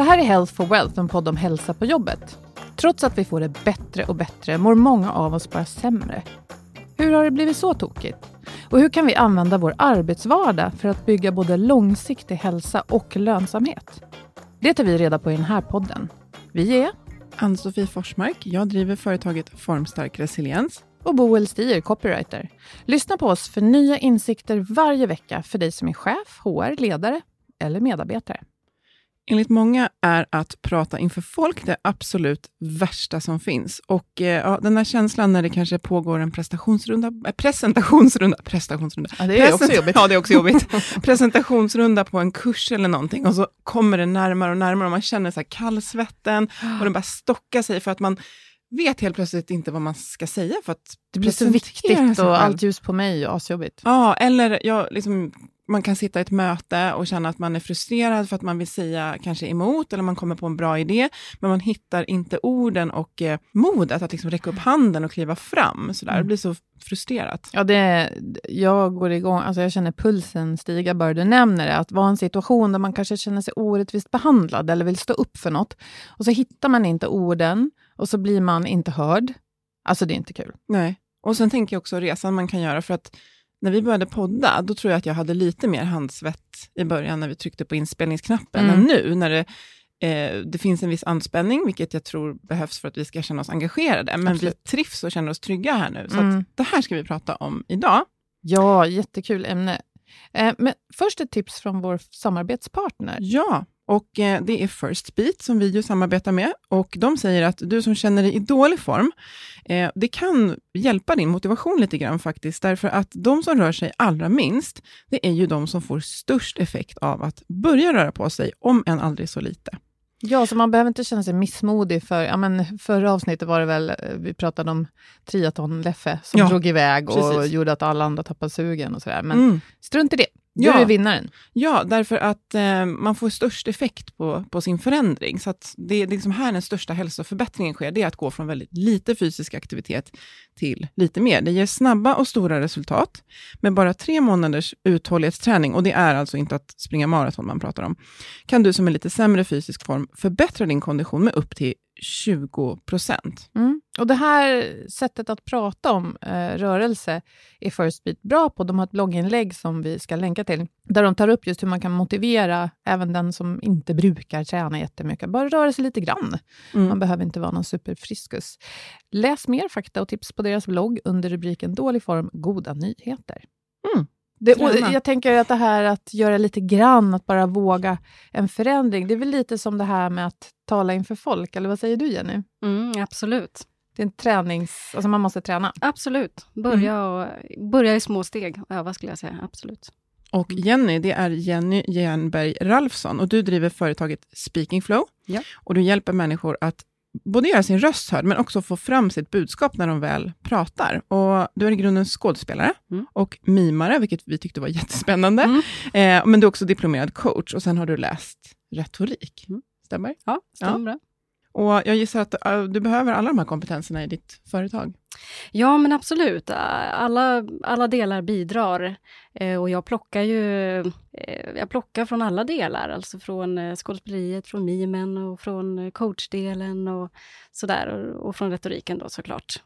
Det här är Health for Wealth, en podd om hälsa på jobbet. Trots att vi får det bättre och bättre mår många av oss bara sämre. Hur har det blivit så tokigt? Och hur kan vi använda vår arbetsvardag för att bygga både långsiktig hälsa och lönsamhet? Det tar vi reda på i den här podden. Vi är Ann-Sofie Forsmark. Jag driver företaget Formstark Resiliens. och Boel Stier, copywriter. Lyssna på oss för nya insikter varje vecka för dig som är chef, HR-ledare eller medarbetare. Enligt många är att prata inför folk det absolut värsta som finns. Och eh, ja, Den här känslan när det kanske pågår en prestationsrunda, äh, presentationsrunda, prestationsrunda. Ja, det är också jobbigt. Ja, det är också jobbigt. presentationsrunda på en kurs eller någonting och så kommer det närmare och närmare och man känner så här kallsvetten och den bara stockar sig för att man vet helt plötsligt inte vad man ska säga för att Det blir så viktigt och allt ljus på mig och asjobbigt. Ja, eller jag, liksom, man kan sitta i ett möte och känna att man är frustrerad för att man vill säga kanske emot, eller man kommer på en bra idé, men man hittar inte orden och eh, modet att liksom räcka upp handen och kliva fram. Sådär. Det blir så frustrerat. Ja, det, jag går igång, alltså jag känner pulsen stiga bara du nämner det. Att vara en situation där man kanske känner sig orättvist behandlad eller vill stå upp för något. Och så hittar man inte orden och så blir man inte hörd. Alltså det är inte kul. Nej. Och sen tänker jag också resan man kan göra, för att när vi började podda, då tror jag att jag hade lite mer handsvett i början när vi tryckte på inspelningsknappen, Mm. än nu när det, eh, det finns en viss anspänning, vilket jag tror behövs för att vi ska känna oss engagerade. Men Absolut. vi trivs och känner oss trygga här nu. Så Mm. det här ska vi prata om idag. Ja, jättekul ämne. Eh, men först ett tips från vår samarbetspartner. Ja, och eh, det är First Beat som vi ju samarbetar med. Och de säger att du som känner dig i dålig form, eh, det kan hjälpa din motivation lite grann faktiskt. Därför att de som rör sig allra minst, det är ju de som får störst effekt av att börja röra på sig, om än aldrig så lite. Ja, så man behöver inte känna sig missmodig. För, ja, men förra avsnittet var det väl, eh, vi pratade om triathlon-Leffe som Ja, drog iväg och precis. gjorde att alla andra tappade sugen och sådär. Men Mm. strunt i det. Du Ja. är vinnaren. Ja, därför att eh, man får störst effekt på, på sin förändring. Så det är liksom här den största hälsoförbättringen sker, det är att gå från väldigt lite fysisk aktivitet till lite mer. Det ger snabba och stora resultat med bara tre månaders uthållighetsträning, och det är alltså inte att springa maraton man pratar om, kan du som är lite sämre fysisk form förbättra din kondition med upp till 20 procent. Mm. Och det här sättet att prata om eh, rörelse är First Beat bra på. De har ett blogginlägg som vi ska länka till, där de tar upp just hur man kan motivera även den som inte brukar träna jättemycket. Bara röra sig lite grann. Mm. Man behöver inte vara någon superfriskus. Läs mer fakta och tips på deras blogg under rubriken Dålig form, goda nyheter. Det, jag tänker att det här att göra lite grann, att bara våga en förändring, det är väl lite som det här med att tala inför folk, eller vad säger du Jenny? Mm, absolut. Det är en tränings... Alltså man måste träna. Absolut. Börja, mm. och, börja i små steg och öva skulle jag säga. Absolut. Och mm. Jenny, det är Jenny Jernberg Ralfsson och du driver företaget Speaking Flow. Ja. Och du hjälper människor att både göra sin röst hörd, men också få fram sitt budskap när de väl pratar. Och du är i grunden skådespelare mm. och mimare, vilket vi tyckte var jättespännande. Mm. Eh, men du är också diplomerad coach och sen har du läst retorik. Mm. Stämmer? Ja, stämmer ja. Och jag gissar att uh, du behöver alla de här kompetenserna i ditt företag? Ja, men absolut. Alla, alla delar bidrar. Eh, och jag plockar ju eh, jag plockar från alla delar, alltså från eh, skådespeleriet, från mimen och från coachdelen och sådär. Och, och från retoriken då såklart.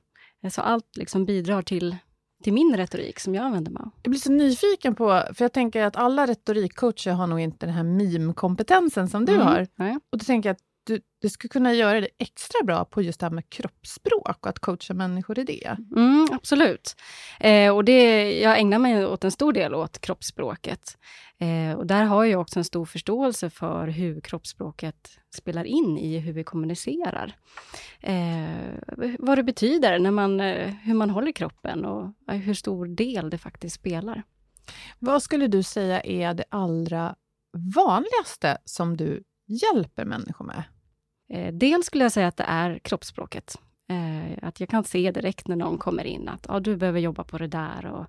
Så allt liksom bidrar till, till min retorik som jag använder mig av. Jag blir så nyfiken på, för jag tänker att alla retorikcoacher har nog inte den här mimkompetensen som du mm, har. Nej. Och då tänker jag att du, du skulle kunna göra det extra bra på just det här med kroppsspråk och att coacha människor i det. Mm, absolut. Eh, och det, jag ägnar mig åt en stor del åt kroppsspråket. Eh, och där har jag också en stor förståelse för hur kroppsspråket spelar in i hur vi kommunicerar. Eh, vad det betyder, när man, eh, hur man håller kroppen och eh, hur stor del det faktiskt spelar. Vad skulle du säga är det allra vanligaste som du hjälper människor med? Eh, dels skulle jag säga att det är kroppsspråket. Eh, att jag kan se direkt när någon kommer in att ah, du behöver jobba på det där och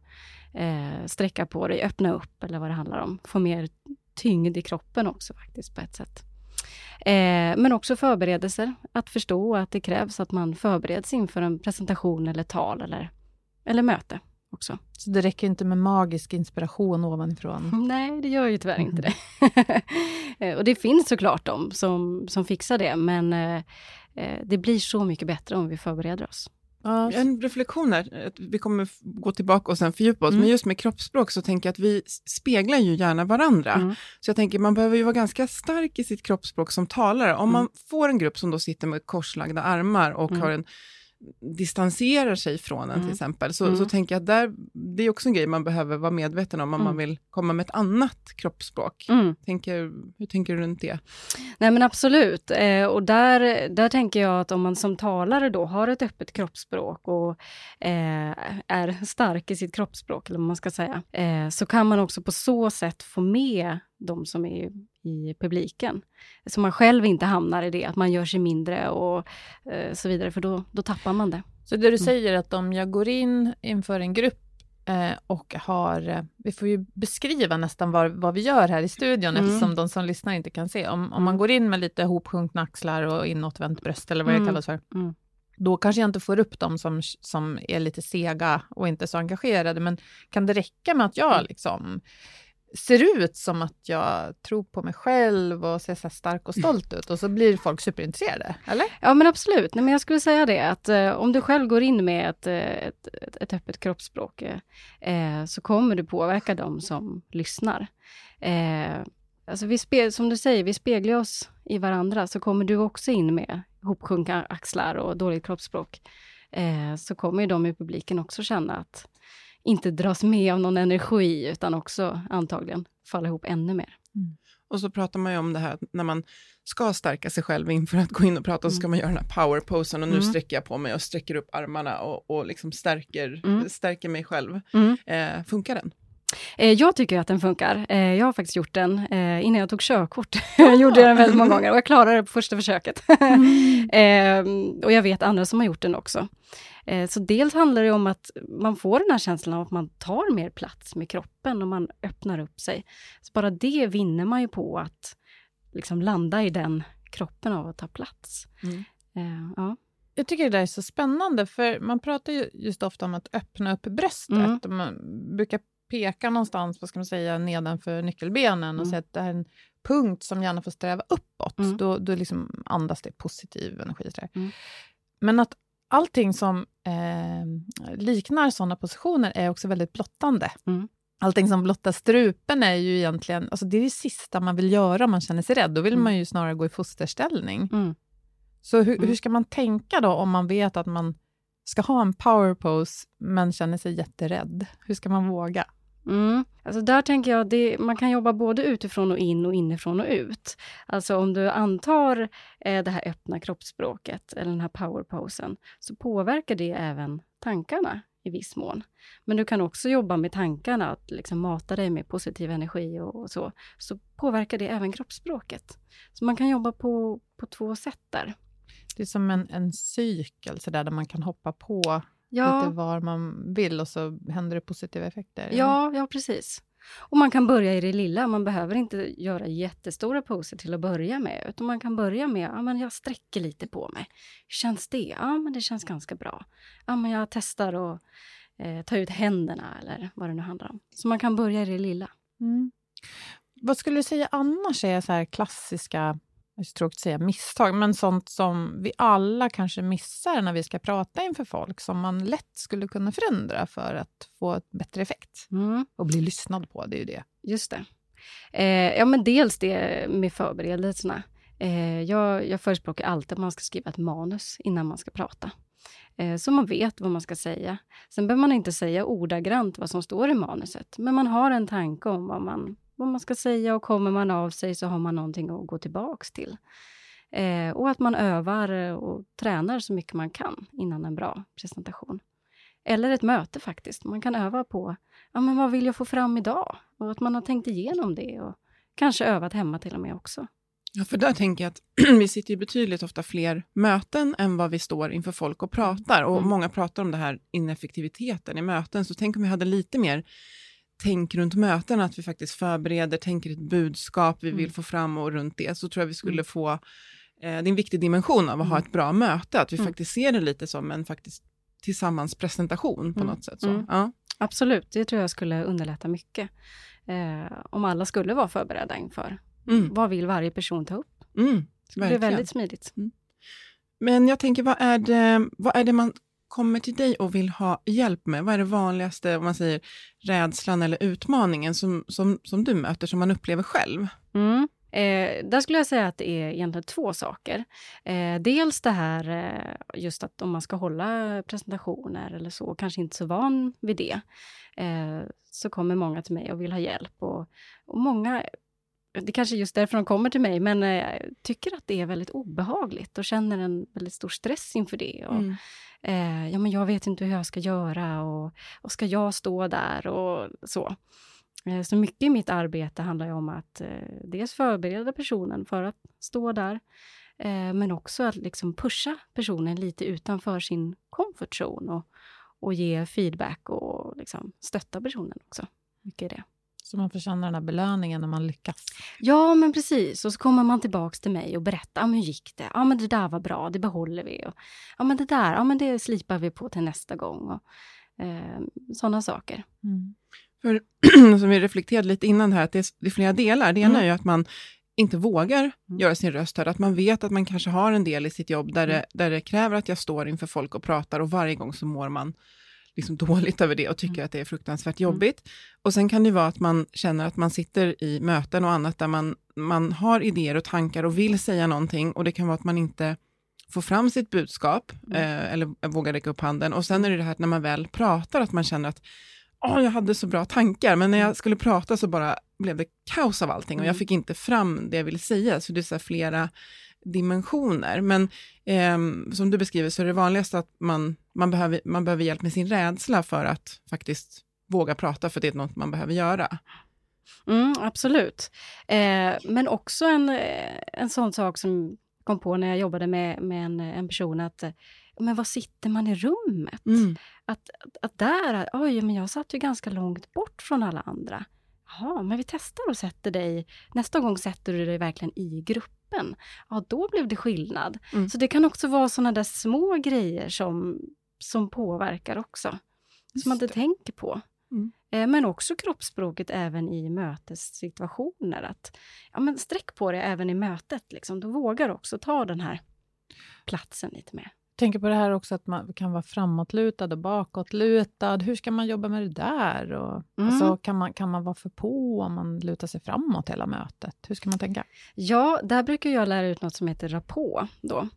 eh, sträcka på dig, öppna upp eller vad det handlar om. Få mer tyngd i kroppen också faktiskt på ett sätt. Eh, men också förberedelser, att förstå att det krävs att man förbereds inför en presentation eller tal eller, eller möte också. Så det räcker inte med magisk inspiration ovanifrån? Nej, det gör ju tyvärr inte det. Eh, och det finns såklart de som, som fixar det, men eh, eh, det blir så mycket bättre om vi förbereder oss. En reflektion här, vi kommer gå tillbaka och sen fördjupa oss, mm. men just med kroppsspråk så tänker jag att vi speglar ju gärna varandra. Mm. Så jag tänker man behöver ju vara ganska stark i sitt kroppsspråk som talare. Om mm. man får en grupp som då sitter med korslagda armar och mm. har en distanserar sig från en mm. till exempel, så, mm. så tänker jag att där, det är också en grej man behöver vara medveten om, om mm. man vill komma med ett annat kroppsspråk. Mm. Tänker, hur tänker du runt det? Nej men absolut, eh, och där, där tänker jag att om man som talare då har ett öppet kroppsspråk och eh, är stark i sitt kroppsspråk, eller vad man ska säga, eh, så kan man också på så sätt få med de som är i publiken. Så man själv inte hamnar i det, att man gör sig mindre och eh, så vidare, för då, då tappar man det. Så det du mm. säger är att om jag går in inför en grupp eh, och har, eh, vi får ju beskriva nästan vad, vad vi gör här i studion, mm. eftersom de som lyssnar inte kan se. Om, om man mm. går in med lite hopsjunkna axlar och inåtvänt bröst, eller vad det mm. kallas för, mm. då kanske jag inte får upp dem som, som är lite sega och inte så engagerade, men kan det räcka med att jag mm. liksom ser ut som att jag tror på mig själv och ser så stark och stolt ut och så blir folk superintresserade, eller? Ja men absolut, Nej, men jag skulle säga det att eh, om du själv går in med ett, eh, ett, ett, ett öppet kroppsspråk eh, eh, så kommer du påverka dem som lyssnar. Eh, alltså vi spe, som du säger, vi speglar oss i varandra, så kommer du också in med hopsjunkna axlar och dåligt kroppsspråk, eh, så kommer de i publiken också känna att inte dras med av någon energi, utan också antagligen falla ihop ännu mer. Mm. Och så pratar man ju om det här när man ska stärka sig själv inför att gå in och prata, mm. så ska man göra den här powerposen och nu mm. sträcker jag på mig och sträcker upp armarna och, och liksom stärker, mm. stärker mig själv. Mm. Eh, funkar den? Eh, jag tycker att den funkar. Eh, jag har faktiskt gjort den eh, innan jag tog körkort. jag gjorde den väldigt många gånger och jag klarade det på första försöket. Mm. Ehm, och jag vet andra som har gjort den också. Så dels handlar det om att man får den här känslan av att man tar mer plats med kroppen och man öppnar upp sig. Så bara det vinner man ju på att liksom landa i den kroppen av att ta plats. Mm. Ja. Jag tycker det där är så spännande, för man pratar ju just ofta om att öppna upp bröstet. Mm. Man brukar peka någonstans, vad ska man säga, nedanför nyckelbenen och mm. säga att det är en punkt som gärna får sträva uppåt. Mm. Då, då liksom andas det positiv energi. Mm. Men att allting som eh, liknar sådana positioner är också väldigt blottande. Mm. Allting som blottar strupen är ju egentligen, alltså det är det sista man vill göra om man känner sig rädd. Då vill mm. man ju snarare gå i fosterställning. Mm. Så hur, hur, ska man tänka då om man vet att man ska ha en power pose men känner sig jätterädd? Hur ska man våga? Mm. Alltså där tänker jag att man kan jobba både utifrån och in och inifrån och ut. Alltså om du antar eh, det här öppna kroppsspråket eller den här powerposen så påverkar det även tankarna i viss mån. Men du kan också jobba med tankarna, att liksom mata dig med positiv energi och, och, så. Så påverkar det även kroppsspråket. Så man kan jobba på, på två sätt där. Det är som en, en cykel så där, där man kan hoppa på ja. lite var man vill och så händer det positiva effekter. Ja, ja precis. Och man kan börja i det lilla. Man behöver inte göra jättestora poser till att börja med. Utan man kan börja med, ja men jag sträcker lite på mig. Hur känns det? Ja men det känns ganska bra. Ja men jag testar att eh, ta ut händerna eller vad det nu handlar om. Så man kan börja i det lilla. Mm. Vad skulle du säga annars är så klassiska det är tråkigt att säga misstag, men sånt som vi alla kanske missar när vi ska prata inför folk, som man lätt skulle kunna förändra för att få ett bättre effekt. Mm. Och bli lyssnad på, det är ju det. Just det. Eh, ja, men dels det med förberedelserna. Eh, jag, jag förespråkar alltid att man ska skriva ett manus innan man ska prata. Eh, så man vet vad man ska säga. Sen behöver man inte säga ordagrant vad som står i manuset, men man har en tanke om vad man vad man ska säga och kommer man av sig så har man någonting att gå tillbaks till. Eh, och att man övar och tränar så mycket man kan innan en bra presentation. Eller ett möte faktiskt. Man kan öva på ja, men vad vill jag få fram idag? Och att man har tänkt igenom det och kanske övat hemma till och med också. Ja, för där tänker jag att vi sitter ju betydligt ofta fler möten än vad vi står inför folk och pratar. Och mm. många pratar om det här ineffektiviteten i möten. Så tänk om vi hade lite mer tänk runt möten, att vi faktiskt förbereder, tänker ett budskap vi vill mm. få fram och runt det, så tror jag vi skulle mm. få, eh, det är en viktig dimension av att ha mm. ett bra möte, att vi mm. faktiskt ser det lite som en faktiskt tillsammans presentation på något sätt. Så. Ja. Absolut, det tror jag skulle underlätta mycket. Eh, om alla skulle vara förberedda inför. Mm. Vad vill varje person ta upp? Mm, det blir väldigt smidigt. Mm. Men jag tänker, vad är, det, vad är det man kommer till dig och vill ha hjälp med? Vad är det vanligaste, om man säger rädslan eller utmaningen som, som, som du möter, som man upplever själv? Mm. Eh, där skulle jag säga att det är egentligen två saker. Eh, dels det här eh, just att om man ska hålla presentationer eller så, kanske inte så van vid det, eh, så kommer många till mig och vill ha hjälp. Och, och många det kanske är just därför de kommer till mig, men eh, tycker att det är väldigt obehagligt och känner en väldigt stor stress inför det. Och, mm. eh, ja, men jag vet inte hur jag ska göra och, och ska jag stå där och så. Eh, så mycket i mitt arbete handlar om att eh, dels förbereda personen för att stå där, eh, men också att liksom pusha personen lite utanför sin comfort zone och, och ge feedback och liksom stötta personen också. Mycket i det. Så man får känna den här belöningen när man lyckas. Ja, men precis. Och så kommer man tillbaks till mig och berättar, ja, men hur gick det? Ja, men det där var bra, det behåller vi. Och, ja, men det där, ja, men det slipar vi på till nästa gång. Och, eh, sådana saker. Mm. För, som vi reflekterade lite innan här, att det är, det är flera delar. Det ena mm. är ju att man inte vågar mm. göra sin röst hörd, att man vet att man kanske har en del i sitt jobb där, mm. det, där det kräver att jag står inför folk och pratar och varje gång så mår man liksom dåligt över det och tycker mm. att det är fruktansvärt mm. jobbigt. Mm. Och sen kan det vara att man känner att man sitter i möten och annat där man, man har idéer och tankar och vill säga någonting och det kan vara att man inte får fram sitt budskap mm. eh, eller vågar räcka upp handen. Och sen är det det här att när man väl pratar att man känner att oh, jag hade så bra tankar, men när jag skulle prata så bara blev det kaos av allting och jag mm. fick inte fram det jag ville säga. Så det är så flera dimensioner. Men eh, som du beskriver så är det vanligast att man, man, behöver, man behöver hjälp med sin rädsla för att faktiskt våga prata, för det är något man behöver göra. Mm, absolut. Eh, men också en, en sån sak som kom på när jag jobbade med, med en, en person, att men var sitter man i rummet? Mm. Att, att, där, oj, men jag satt ju ganska långt bort från alla andra. Jaha, men vi testar och sätter dig, nästa gång sätter du dig verkligen i gruppen. Ja, då blev det skillnad. Mm. Så det kan också vara såna där små grejer som, som påverkar också. Just som man inte det. tänker på. Mm. Eh, men också kroppsspråket även i mötessituationer. Att, ja, men sträck på det även i mötet. Liksom. Du vågar också ta den här platsen lite mer tänker på det här också att man kan vara framåtlutad och bakåtlutad. Hur ska man jobba med det där? Och, mm. alltså, kan, man, kan man vara för på om man lutar sig framåt hela mötet? Hur ska man tänka? Ja, där brukar jag lära ut något som heter rapport. Då.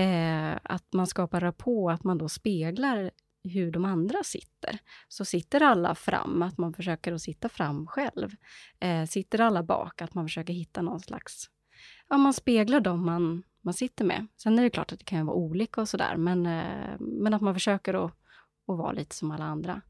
Eh, att man skapar rapport, att man då speglar hur de andra sitter. Så sitter alla fram, att man försöker att sitta fram själv. Eh, sitter alla bak, att man försöker hitta någon slags... Ja, man speglar dem man, man sitter med. Sen är det klart att det kan vara olika och sådär, men, eh, men att man försöker att, att vara lite som alla andra.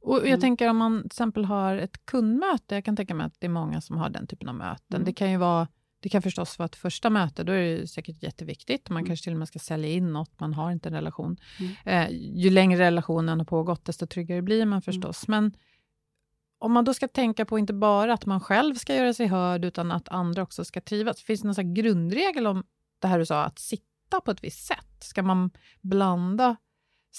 Och jag Mm. tänker om man till exempel har ett kundmöte, jag kan tänka mig att det är många som har den typen av möten. Mm. Det kan ju vara det kan förstås vara ett första möte, då är det säkert jätteviktigt. Man Mm. kanske till och med ska sälja in något, man har inte en relation. Mm. Eh, ju längre relationen har pågått, desto tryggare blir man förstås. Men om man då ska tänka på inte bara att man själv ska göra sig hörd, utan att andra också ska trivas. Finns det någon grundregel om det här du sa, att sitta på ett visst sätt? Ska man blanda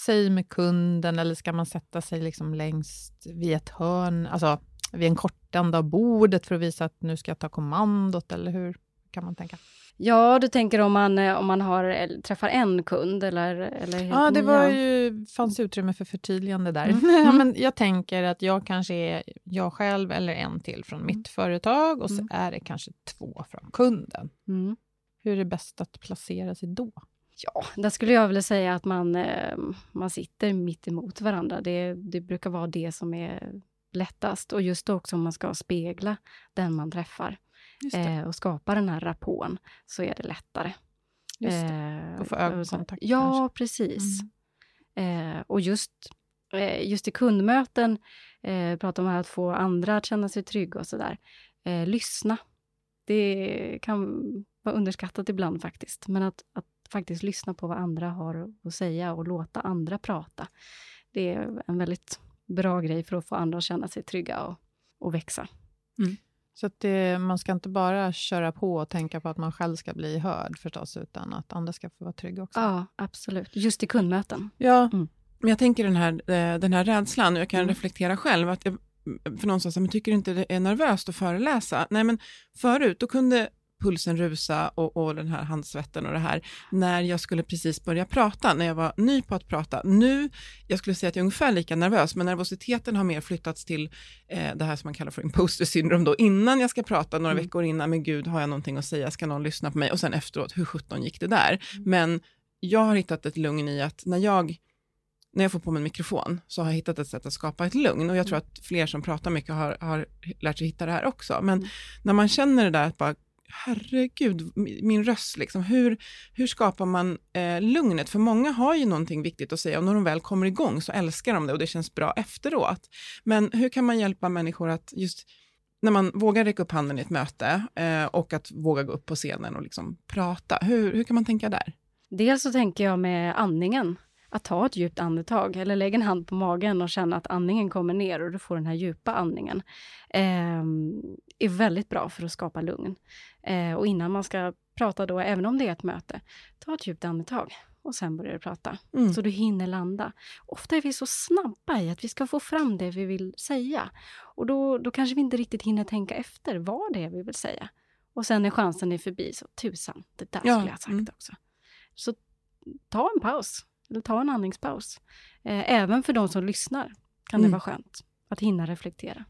sig med kunden eller ska man sätta sig liksom längst vid ett hörn, alltså vid en kortända av bordet för att visa att nu ska jag ta kommandot, eller hur kan man tänka? Ja, du tänker om man, eh, om man har, eller, träffar en kund eller, eller Ja, det var ju, fanns utrymme för förtydligande där. Mm. ja, men jag tänker att jag kanske är jag själv eller en till från mitt företag och så Mm. är det kanske två från kunden. Mm. Hur är det bäst att placera sig då? Ja, där skulle jag vilja säga att man, eh, man sitter mitt emot varandra. Det, det brukar vara det som är lättast. Och just också om man ska spegla den man träffar eh, och skapa den här rapporten så är det lättare. Just det. Eh, Och få ögonkontakt Ja, kanske. precis. Eh, och just, eh, just i kundmöten, eh, pratar om att få andra att känna sig trygga och sådär. Eh, lyssna. Det kan vara underskattat ibland faktiskt, men att, att faktiskt lyssna på vad andra har att säga och låta andra prata. Det är en väldigt bra grej för att få andra att känna sig trygga och, och växa. Så att det, man ska inte bara köra på och tänka på att man själv ska bli hörd förstås, utan att andra ska få vara trygga också. Ja, absolut. Just i kundmöten. Ja, Men jag tänker den här, eh, den här rädslan, och jag kan Mm. reflektera själv, att jag, för någon sa så här, men tycker du inte det är nervöst att föreläsa? Nej, men förut, då kunde pulsen rusa och, och den här handsvetten och det här, när jag skulle precis börja prata, när jag var ny på att prata. Nu, jag skulle säga att jag är ungefär lika nervös, men nervositeten har mer flyttats till eh, det här som man kallar för imposter syndrome då, innan jag ska prata, några Mm. veckor innan, men gud, har jag någonting att säga, ska någon lyssna på mig? Och sen efteråt, hur sjutton gick det där? Men jag har hittat ett lugn i att när jag när jag får på mig en mikrofon så har jag hittat ett sätt att skapa ett lugn och jag tror att fler som pratar mycket har, har lärt sig hitta det här också. Men när man känner det där att bara, herregud, min röst, liksom, hur, hur skapar man eh, lugnet? För många har ju någonting viktigt att säga och när de väl kommer igång så älskar de det och det känns bra efteråt. Men hur kan man hjälpa människor att just när man vågar räcka upp handen i ett möte eh, och att våga gå upp på scenen och liksom prata, hur, hur kan man tänka där? Dels så tänker jag med andningen. Att ta ett djupt andetag eller lägga en hand på magen och känna att andningen kommer ner och du får den här djupa andningen. Eh, är väldigt bra för att skapa lugn. Eh, och innan man ska prata då, även om det är ett möte, ta ett djupt andetag och sen börjar du prata. Mm. Så du hinner landa. Ofta är vi så snabba i att vi ska få fram det vi vill säga. Och då, då kanske vi inte riktigt hinner tänka efter vad det är vi vill säga. Och sen när chansen är förbi, så tusan, det där Ja, skulle jag ha sagt mm. också. Så ta en paus, eller ta en andningspaus. Eh, även för de som lyssnar kan det Mm. vara skönt att hinna reflektera.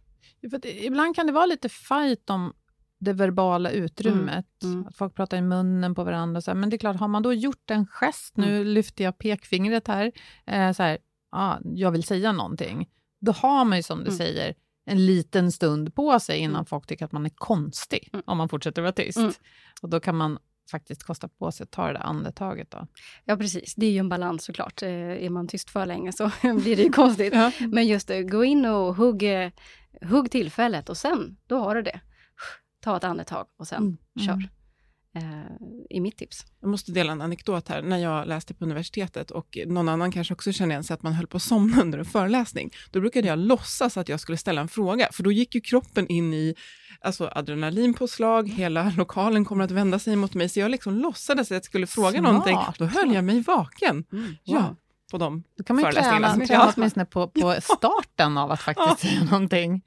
För att ibland kan det vara lite fight om det verbala utrymmet. Mm, mm. Att folk pratar i munnen på varandra. och Så här. Men det är klart, har man då gjort en gest, nu Mm. lyfter jag pekfingret här, eh, så här, ah, jag vill säga någonting. Då har man ju som du Mm. säger en liten stund på sig innan Mm. folk tycker att man är konstig, om man fortsätter vara tyst. Och då kan man faktiskt kosta på sig att ta det där andetaget. Då. Ja, precis. Det är ju en balans såklart. Eh, är man tyst för länge så blir det ju konstigt. Ja. Men just det, gå in och hugg, eh, hugg tillfället och sen, då har du det. Ta ett andetag och sen Mm. kör. Eh, I mitt tips. Jag måste dela en anekdot här. När jag läste på universitetet och någon annan kanske också känner igen sig att man höll på att somna under en föreläsning. Då brukade jag låtsas att jag skulle ställa en fråga, för då gick ju kroppen in i alltså adrenalinpåslag, hela lokalen kommer att vända sig mot mig, så jag liksom låtsades att jag skulle fråga Smart. någonting. Då höll jag mig vaken. Mm. Ja, på de Då kan man ju träna, träna Ja. åtminstone på, på starten av att faktiskt säga någonting.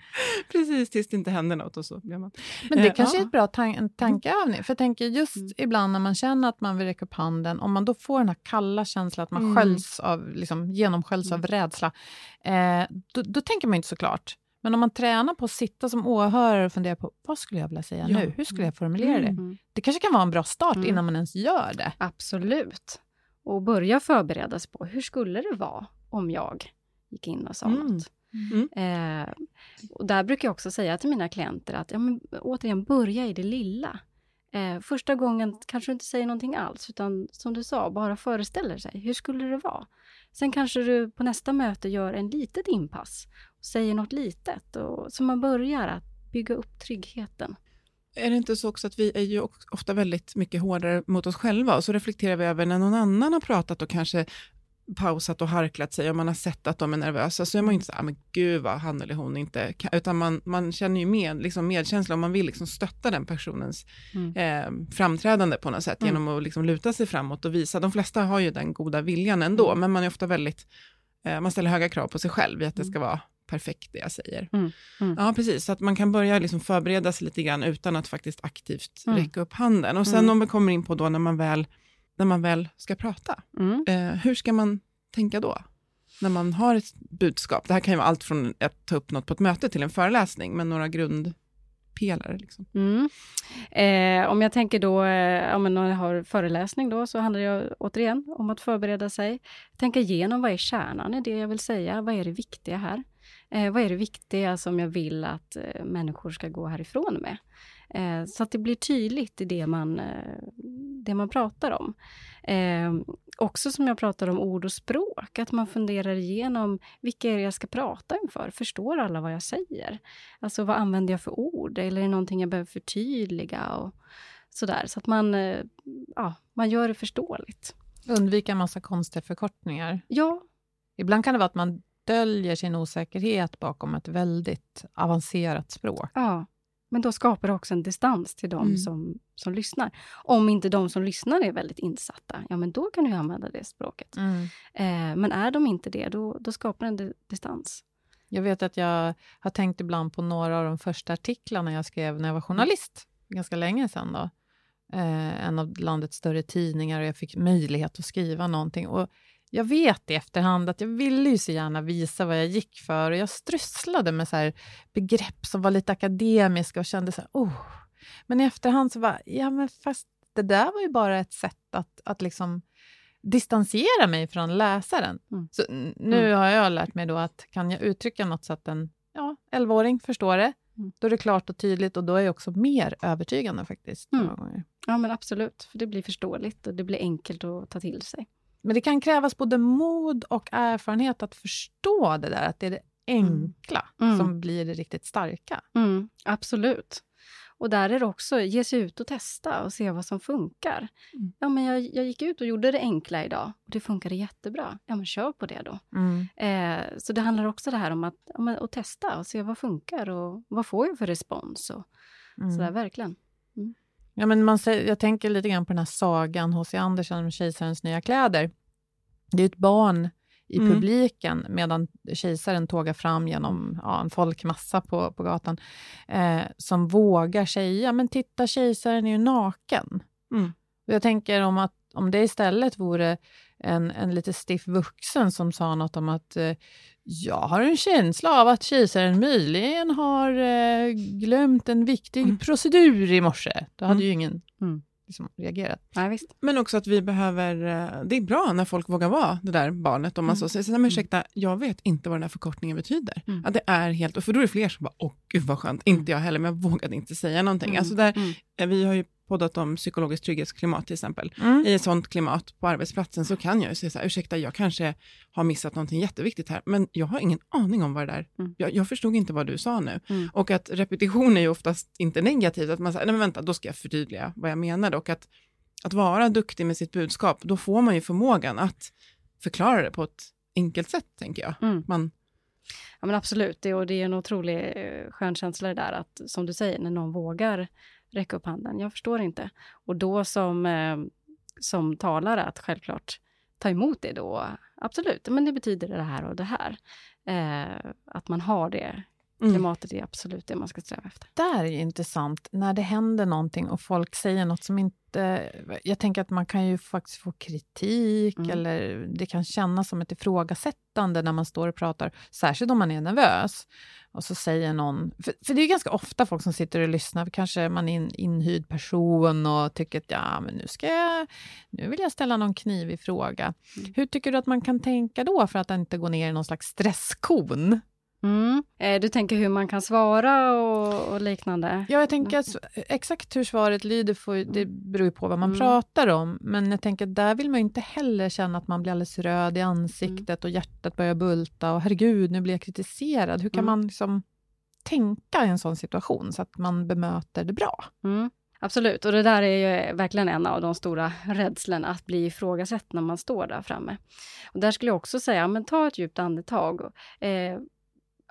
Precis, tills det inte händer något och så blir man... Men det Eh, kanske är ja. ett bra tan- tankeövning. För jag tänker just Mm. ibland när man känner att man vill räcka upp handen, om man då får den här kalla känslan att man Mm. sköljs av, liksom, genomsköljs av rädsla, eh, då, då tänker man inte så klart. Men om man tränar på att sitta som åhörare och fundera på vad skulle jag vilja säga Ja. nu? Hur skulle jag formulera det? Mm. Det kanske kan vara en bra start Mm. innan man ens gör det. Absolut. Och börja förbereda sig på hur skulle det vara om jag gick in och sa Mm. något. Mm. Eh, och där brukar jag också säga till mina klienter att ja, men, återigen, börja i det lilla. Eh, första gången kanske du inte säger någonting alls, utan som du sa, bara föreställer sig. Hur skulle det vara? Sen kanske du på nästa möte gör en litet inpass och säger något litet. Och, så man börjar att bygga upp tryggheten. Är det inte så också att vi är ju ofta väldigt mycket hårdare mot oss själva och så reflekterar vi över när någon annan har pratat och kanske pausat och harklat sig och man har sett att de är nervösa så är man ju inte så här, "Ah, men gud vad han eller hon inte kan, utan man, man känner ju med, liksom medkänsla och man vill liksom stötta den personens Mm. eh, framträdande på något sätt Mm. genom att liksom luta sig framåt och visa. De flesta har ju den goda viljan ändå, Mm. men man är ofta väldigt, eh, man ställer höga krav på sig själv i att det Mm. ska vara perfekt det jag säger. Mm. Mm. Ja, precis. Så att man kan börja liksom förbereda sig lite grann utan att faktiskt aktivt Mm. räcka upp handen. Och sen Mm. om vi kommer in på då när man väl, när man väl ska prata, Mm. eh, hur ska man tänka då? När man har ett budskap. Det här kan ju vara allt från att ta upp något på ett möte till en föreläsning, men några grundpelare. Liksom. Mm. Eh, om jag tänker då, eh, när jag har föreläsning då, så handlar det återigen om att förbereda sig. Tänka igenom vad är kärnan i det jag vill säga? Vad är det viktiga här? Eh, vad är det viktiga som jag vill att eh, människor ska gå härifrån med? Eh, så att det blir tydligt i det man, eh, det man pratar om. Eh, också som jag pratar om ord och språk, att man funderar igenom vilka är det jag ska prata inför? Förstår alla vad jag säger? Alltså vad använder jag för ord? Eller är det någonting jag behöver förtydliga? Och sådär. Så att man, eh, ja, man gör det förståeligt. Undvika en massa konstiga förkortningar. Ja, Ibland kan det vara att man döljer sin osäkerhet bakom ett väldigt avancerat språk. ja. Men då skapar det också en distans till de Mm. som, som lyssnar. Om inte de som lyssnar är väldigt insatta, ja men då kan du använda det språket. Eh, men är de inte det, då, då skapar det en di- distans. Jag vet att jag har tänkt ibland på några av de första artiklarna jag skrev när jag var journalist, ganska länge sedan. Då. Eh, en av landets större tidningar och jag fick möjlighet att skriva någonting. Och jag vet i efterhand att jag ville ju så gärna visa vad jag gick för och jag strösslade med så begrepp som var lite akademiska och kände så här, oh. Men i efterhand så var ja men fast det där var ju bara ett sätt att, att liksom distansera mig från läsaren. Mm. Så nu har jag lärt mig då att kan jag uttrycka något så att en ja, 11-åring förstår det, Mm. då är det klart och tydligt och då är jag också mer övertygande faktiskt. Mm. Ja men absolut, för det blir förståeligt och det blir enkelt att ta till sig. Men det kan krävas både mod och erfarenhet att förstå det där, att det är det enkla Mm. som blir det riktigt starka. Mm, absolut. Och där är det också, ge sig ut och testa och se vad som funkar. Mm. Ja, men jag, jag gick ut och gjorde det enkla idag och det funkade jättebra. Ja, men kör på det då. Eh, så det handlar också det här om att, ja, men, att testa och se vad funkar och vad får jag för respons och Mm. sådär verkligen. Ja, men man jag tänker lite grann på den här sagan H.C. Andersen om kejsarens nya kläder. Det är ett barn i Mm. publiken medan kejsaren tågar fram genom ja, en folkmassa på, på gatan eh, som vågar säga, men titta kejsaren är ju naken. Mm. Jag tänker om, att, om det istället vore en, en lite stiff vuxen som sa något om att eh, jag har en känsla av att kejsaren möjligen har eh, glömt en viktig Mm. procedur i morse. Då hade Mm. ju ingen Mm. liksom, reagerat. Ja, visst. Men också att vi behöver, eh, det är bra när folk vågar vara det där barnet, om man Mm. så säger, så, "Nej, men ursäkta, jag vet inte vad den här förkortningen betyder. Mm. Att det är helt, för då är det fler som bara, åh gud vad skönt, inte jag heller, men jag vågade inte säga någonting. Mm. Alltså där, Mm. eh, vi har ju poddat om psykologiskt trygghetsklimat till exempel. Mm. I ett sånt klimat på arbetsplatsen så kan jag ju säga så här, ursäkta, jag kanske har missat någonting jätteviktigt här, men jag har ingen aning om vad det är. Mm. Jag, jag förstod inte vad du sa nu. Mm. Och att repetition är ju oftast inte negativt, att man säger, nej men vänta, då ska jag förtydliga vad jag menade. Och att, att vara duktig med sitt budskap, då får man ju förmågan att förklara det på ett enkelt sätt, tänker jag. Mm. Man, Ja, men absolut, det, och det är en otrolig eh, skön känsla det där att, som du säger, när någon vågar räcka upp handen. Jag förstår inte. Och då som, eh, som talare att självklart ta emot det då. Absolut, men det betyder det här och det här. Eh, att man har det Mm. Klimatet är absolut det man ska sträva efter. Där är ju intressant, när det händer någonting och folk säger något som inte... Jag tänker att man kan ju faktiskt få kritik mm. eller det kan kännas som ett ifrågasättande när man står och pratar, särskilt om man är nervös. Och så säger någon... För, för det är ganska ofta folk som sitter och lyssnar, kanske man är en inhyrd person och tycker att ja, men nu, ska jag, nu vill jag ställa någon knivig fråga. Mm. Hur tycker du att man kan tänka då för att inte gå ner i någon slags stresskon? Mm. Eh, du tänker hur man kan svara och, och, liknande? Ja, jag tänker att exakt hur svaret lyder, får, det beror ju på vad man mm. pratar om. Men jag tänker att där vill man inte heller känna att man blir alldeles röd i ansiktet mm. och hjärtat börjar bulta och herregud, nu blir jag kritiserad. Hur kan mm. man liksom tänka i en sån situation så att man bemöter det bra? Mm. Absolut, och det där är ju verkligen en av de stora rädslorna, att bli ifrågasatt när man står där framme. Och där skulle jag också säga, men ta ett djupt andetag. Eh,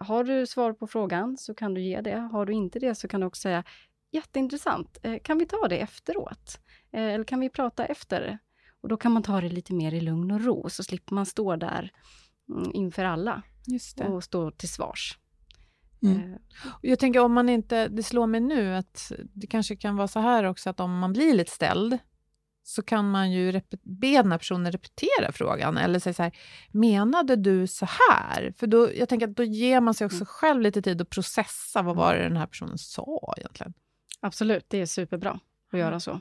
har du svar på frågan så kan du ge det. Har du inte det så kan du också säga jätteintressant, eh, kan vi ta det efteråt? Eh, eller kan vi prata efter? Och då kan man ta det lite mer i lugn och ro, så slipper man stå där mm, inför alla och stå till svars. Mm. Eh. Jag tänker om man inte, det slår mig nu att det kanske kan vara så här också att om man blir lite ställd så kan man ju be den här personen repetera frågan eller säga så här, menade du så här? För då, jag tänker att då ger man sig också mm. själv lite tid att processa, vad var det den här personen sa egentligen? Absolut, det är superbra att göra så.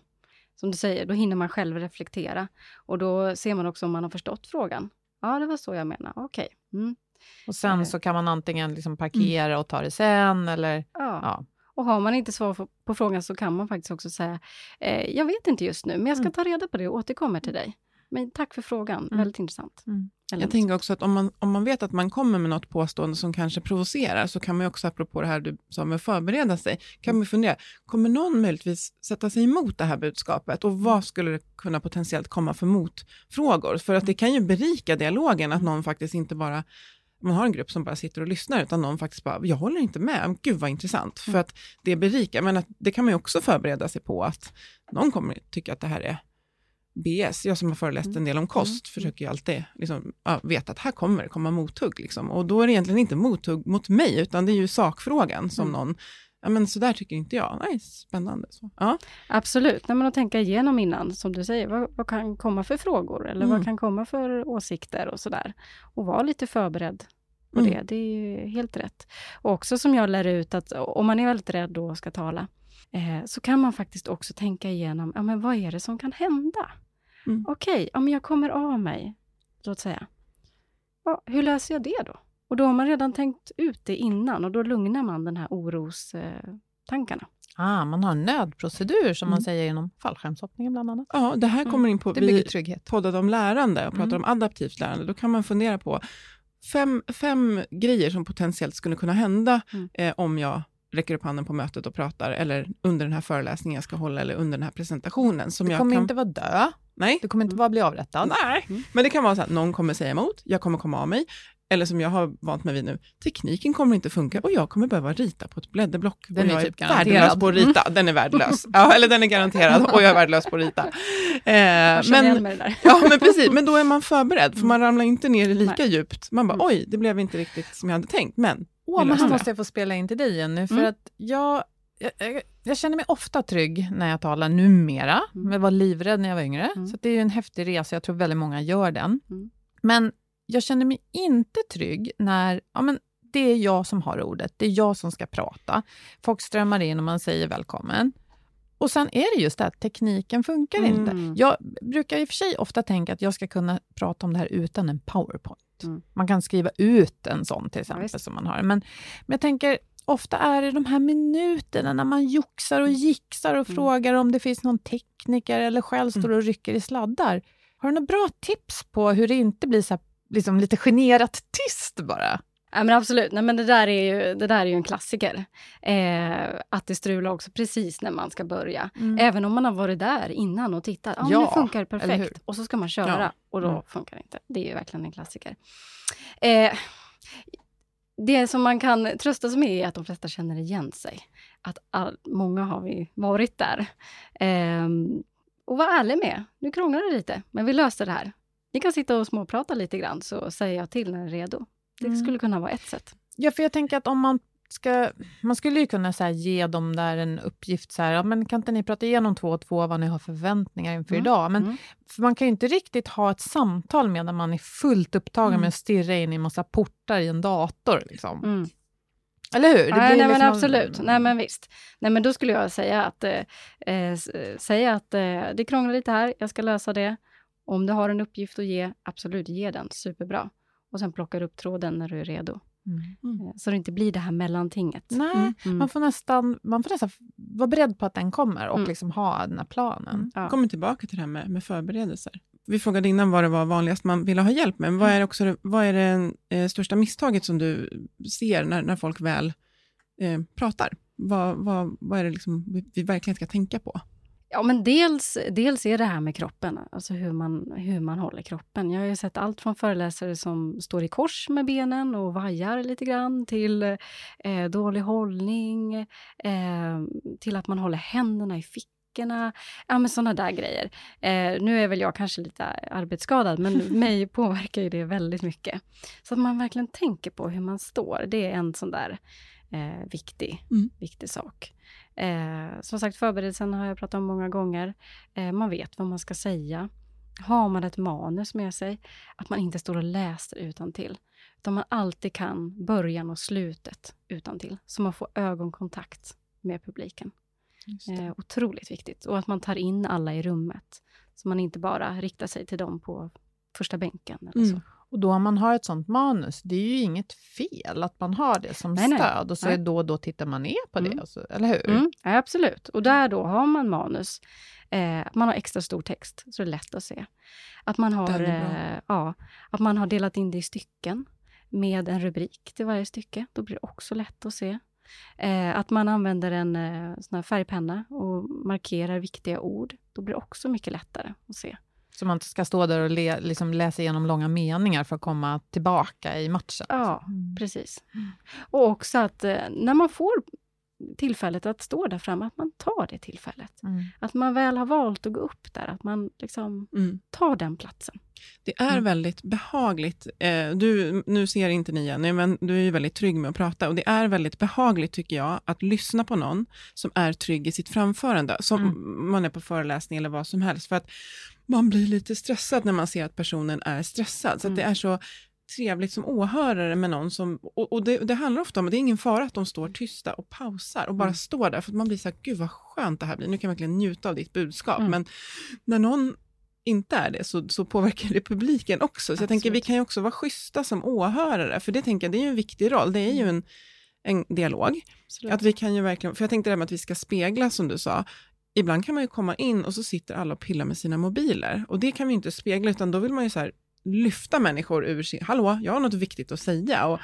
Som du säger, då hinner man själv reflektera och då ser man också om man har förstått frågan. Ja, det var så jag menade, okej. Okay. Mm. Och sen så kan man antingen liksom parkera och ta det sen eller... Ja. ja. Och har man inte svar på frågan så kan man faktiskt också säga, eh, jag vet inte just nu, men jag ska mm. ta reda på det och återkommer till dig. Men tack för frågan, mm. väldigt intressant. Mm. Jag tänker också att om man, om man vet att man kommer med något påstående som kanske provocerar, så kan man också, apropå det här du sa med att förbereda sig, kan man fundera, kommer någon möjligtvis sätta sig emot det här budskapet och vad skulle det kunna potentiellt komma för motfrågor? För att det kan ju berika dialogen att någon faktiskt inte bara man har en grupp som bara sitter och lyssnar, utan någon faktiskt bara, jag håller inte med, gud vad intressant, mm. för att det berikar, men att det kan man ju också förbereda sig på, att någon kommer tycka att det här är BS. Jag som har föreläst en del om kost mm. försöker ju alltid liksom, ja, veta att här kommer det komma mothugg. Liksom. Och då är det egentligen inte mothugg mot mig, utan det är ju sakfrågan som mm. någon ja men så där tycker inte jag. Nej, spännande. Så, ja. Absolut, när man har tänka igenom innan, som du säger, vad, vad kan komma för frågor eller mm. vad kan komma för åsikter och sådär. Och vara lite förberedd på mm. det, det är helt rätt. Och också som jag lär ut att om man är väldigt rädd och ska tala, eh, så kan man faktiskt också tänka igenom, ja men vad är det som kan hända? Mm. Okej, okay, ja men jag kommer av mig, låt säga. Ja, hur löser jag det då? Och då har man redan tänkt ut det innan och då lugnar man den här orostankarna. Ah, man har en nödprocedur som mm. man säger inom fallskärmshoppningen bland annat. Ja, det här kommer in på, det vi trygghet. poddade om lärande och pratade mm. om adaptivt lärande. Då kan man fundera på fem, fem grejer som potentiellt skulle kunna hända mm. eh, om jag räcker upp handen på mötet och pratar, eller under den här föreläsningen jag ska hålla, eller under den här presentationen. Som du kommer kan... inte vara död. Nej. Du kommer inte bara bli avrättad. Nej, mm. men det kan vara så att någon kommer säga emot, jag kommer komma av mig, eller som jag har vant mig vid nu, tekniken kommer inte funka och jag kommer behöva rita på ett blädderblock. Den och jag är, typ är värdelös på att rita. Den är värdelös. Ja, eller den är garanterad och jag är värdelös på att rita. Eh, men, ja, men precis. Men då är man förberedd, för man ramlar inte ner lika Nej. djupt. Man bara, mm. oj, det blev inte riktigt som jag hade tänkt, men Åh, men här måste jag få spela in till dig igen nu, för mm. att jag, jag, jag, känner mig ofta trygg när jag talar numera. Mm. Jag var livrädd när jag var yngre, mm. så det är en häftig resa. Jag tror väldigt många gör den. Mm. Men jag känner mig inte trygg när ja, men det är jag som har ordet, det är jag som ska prata. Folk strömmar in och man säger välkommen. Och sen är det just det att tekniken funkar mm. inte. Jag brukar i och för sig ofta tänka att jag ska kunna prata om det här utan en powerpoint. Mm. Man kan skriva ut en sån till exempel, ja, som man har. Men, men jag tänker, ofta är det de här minuterna när man joxar och gixar och mm. frågar om det finns någon tekniker eller själv står mm. och rycker i sladdar. Har du några bra tips på hur det inte blir så liksom lite generat tyst bara. Ja, men absolut, Nej, men det, där är ju, det där är ju en klassiker. Eh, att det strular också precis när man ska börja. Mm. Även om man har varit där innan och tittat. Ah, ja, nu funkar det perfekt. Och så ska man köra ja. och då mm. funkar det inte. Det är ju verkligen en klassiker. Eh, det som man kan trösta sig med är att de flesta känner igen sig. Att all, många har vi varit där. Eh, och var ärlig med, nu krånglar det lite, men vi löste det här. Ni kan sitta och småprata lite grann, så säger jag till när ni är redo. Det mm. skulle kunna vara ett sätt. Ja, för jag tänker att om man ska, man skulle ju kunna så ge dem där en uppgift, så här, ja, men kan inte ni prata igenom två och två vad ni har förväntningar inför Mm. idag? Men Mm. för man kan ju inte riktigt ha ett samtal medan man är fullt upptagen Mm. med att stirra in i en massa portar i en dator. Liksom. Mm. Eller hur? Det Nej, blir nej men liksom- absolut. Nej men visst. Nej men då skulle jag säga att, eh, eh, s- säga att eh, det krånglar lite här, jag ska lösa det. Om du har en uppgift att ge, absolut ge den, superbra. Och sen plockar du upp tråden när du är redo. Mm. Eh, Så det inte blir det här mellantinget. Nej, Mm. Mm. man får nästan man får nästan vara beredd på att den kommer och Mm. liksom ha den här planen. Mm. Ja. kommer tillbaka till det här med, med förberedelser. Vi frågade innan vad det var vanligast man ville ha hjälp med. Men vad är, det också, det- vad är det eh, största misstaget som du ser när, när folk väl eh, pratar? Vad, vad, vad är det liksom vi, vi verkligen ska tänka på? Ja, men dels, dels är det här med kroppen, alltså hur man, hur man håller kroppen. Jag har ju sett allt från föreläsare som står i kors med benen och vajar lite grann, till eh, dålig hållning, eh, till att man håller händerna i fickorna. Ja, men sådana där grejer. Eh, nu är väl jag kanske lite arbetsskadad, men mig påverkar ju det väldigt mycket. Så att man verkligen tänker på hur man står, det är en sån där eh, viktig, Mm. viktig sak. Eh, som sagt, förberedelsen har jag pratat om många gånger. Eh, man vet vad man ska säga. Har man ett manus med sig, att man inte står och läser utan till, utan man alltid kan början och slutet utan till, så man får ögonkontakt med publiken. Eh, otroligt viktigt. Och att man tar in alla i rummet, så man inte bara riktar sig till dem på första bänken. Eller Mm. så. Och då om man har ett sånt manus, det är ju inget fel att man har det som Nej, nej. stöd och så Nej. är då och då tittar man ner på det, Mm. och så, eller hur? Mm, ja, absolut. Och där då har man manus, eh, man har extra stor text, så det är lätt att se. Att man har, eh, ja, att man har delat in det i stycken med en rubrik till varje stycke. Då blir det också lätt att se. Eh, att man använder en eh, sån färgpenna och markerar viktiga ord. Då blir det också mycket lättare att se. Så man ska stå där och le, liksom läsa igenom långa meningar för att komma tillbaka i matchen. Ja, Mm. precis. Och också att eh, när man får tillfället att stå där framme, att man tar det tillfället. Mm. Att man väl har valt att gå upp där, att man liksom Mm. tar den platsen. Det är Mm. väldigt behagligt. Eh, du, nu ser inte ni Jenny, men du är ju väldigt trygg med att prata. Och det är väldigt behagligt, tycker jag, att lyssna på någon som är trygg i sitt framförande. Som Mm. man är på föreläsning eller vad som helst. För att man blir lite stressad när man ser att personen är stressad. Så att det Mm. är så trevligt som åhörare med någon som, och, och det, det handlar ofta om, det är ingen fara att de står tysta och pausar och bara Mm. står där, för att man blir så här, gud vad skönt det här blir, nu kan jag verkligen njuta av ditt budskap. Mm. Men när någon inte är det, så, så påverkar det publiken också. Så jag tänker, vi Absolut. kan ju också vara schyssta som åhörare, för det tänker jag, det är ju en viktig roll, det är ju en, en dialog. Absolut. Att vi kan ju verkligen, för jag tänkte det här med att vi ska spegla, som du sa, ibland kan man ju komma in och så sitter alla och pillar med sina mobiler, och det kan vi inte spegla, utan då vill man ju så här lyfta människor ur sin, hallå, jag har något viktigt att säga, och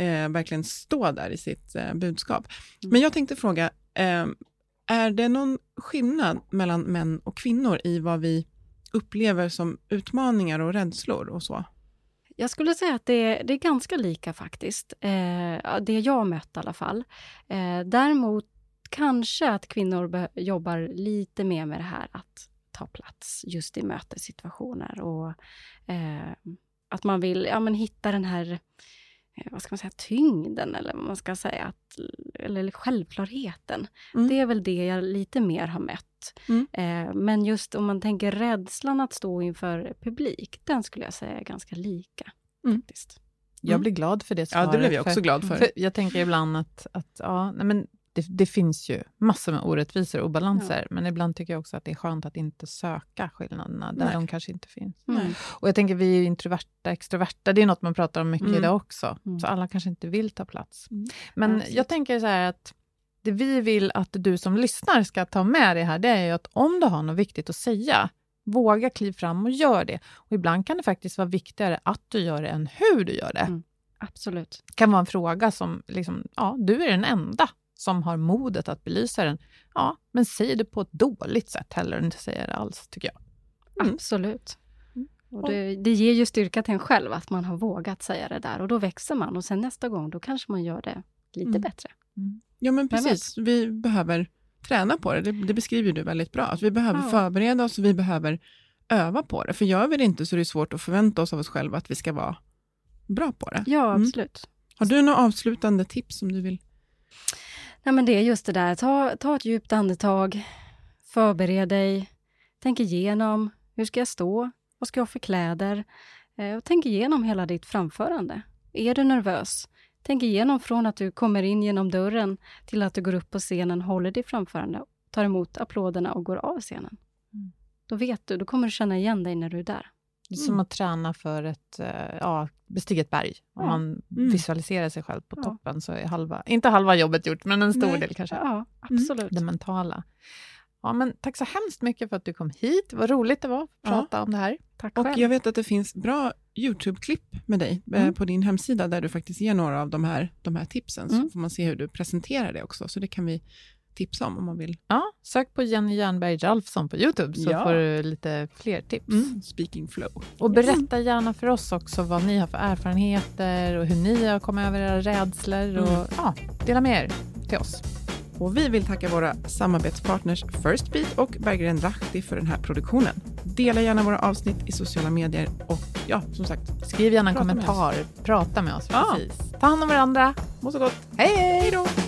eh, verkligen stå där i sitt eh, budskap. Mm. Men jag tänkte fråga, eh, är det någon skillnad mellan män och kvinnor i vad vi upplever som utmaningar och rädslor och så? Jag skulle säga att det är, det är ganska lika faktiskt. Eh, det jag har mött i alla fall. Eh, däremot kanske att kvinnor jobbar lite mer med det här att ta plats just i mötessituationer och eh, att man vill ja, men hitta den här eh, vad ska man säga, tyngden eller vad man ska säga, att, eller självklarheten. Mm. Det är väl det jag lite mer har mött. Mm. Eh, men just om man tänker rädslan att stå inför publik, den skulle jag säga är ganska lika. Mm. Faktiskt. Jag Mm. blir glad för det Ja, svaret. det blev jag också för, glad för. för jag tänker ibland att, att ja, nej men det, det finns ju massor med orättvisor och obalanser, men ibland tycker jag också att det är skönt att inte söka skillnaderna där Nej. de kanske inte finns. Mm. Och jag tänker, vi är ju introverta, extroverta, det är något man pratar om mycket Mm. idag också. Mm. Så alla kanske inte vill ta plats. Mm. Men Absolut. jag tänker så här att det vi vill att du som lyssnar ska ta med dig här, det är ju att om du har något viktigt att säga, våga kliv fram och gör det. Och ibland kan det faktiskt vara viktigare att du gör det än hur du gör det. Mm. Absolut. Det kan vara en fråga som, liksom, ja, du är den enda som har modet att belysa den. Ja, men säg det på ett dåligt sätt heller än inte säga det alls, tycker jag. Mm. Absolut. Mm. Och det, det ger ju styrka till en själv att man har vågat säga det där och då växer man och sen nästa gång då kanske man gör det lite Mm. bättre. Ja, men precis. Vi behöver träna på det. det. Det beskriver du väldigt bra. Att vi behöver Ja. förbereda oss och vi behöver öva på det. För gör vi det inte så är det svårt att förvänta oss av oss själva att vi ska vara bra på det. Ja, Mm. absolut. Har du några avslutande tips som du vill Nej, men det är just det där, ta, ta ett djupt andetag, förbered dig, tänk igenom, hur ska jag stå, vad ska jag ha för kläder? Eh, och tänk igenom hela ditt framförande. Är du nervös? Tänk igenom från att du kommer in genom dörren till att du går upp på scenen, håller ditt framförande, tar emot applåderna och går av scenen. Mm. Då vet du, då kommer du känna igen dig när du är där. Det är som mm. att träna för ett, eh, ja, bestiga ett berg. Om ja. man mm. visualiserar sig själv på ja. toppen så är halva, inte halva jobbet gjort, men en stor Nej. del kanske. Ja, absolut. Det mentala. Ja, men tack så hemskt mycket för att du kom hit. Vad roligt det var att prata ja. om det här. Tack och själv. jag vet att det finns bra YouTube-klipp med dig eh, mm. på din hemsida, där du faktiskt ger några av de här, de här tipsen, mm. så får man se hur du presenterar det också. Så det kan vi tipsa om, om man vill. Ja, sök på Jenny Jernberg Ralfsson på YouTube, så ja. får du lite fler tips. Mm. Speaking flow. Och berätta gärna för oss också vad ni har för erfarenheter och hur ni har kommit över era rädslor. Och, mm. ja, dela med er till oss. Och vi vill tacka våra samarbetspartners Firstbeat och Berggren Rahti för den här produktionen. Dela gärna våra avsnitt i sociala medier och ja, som sagt, skriv gärna en kommentar. Med prata med oss. Ja. Precis. Ta hand om varandra. Må så gott. Hej, hej då!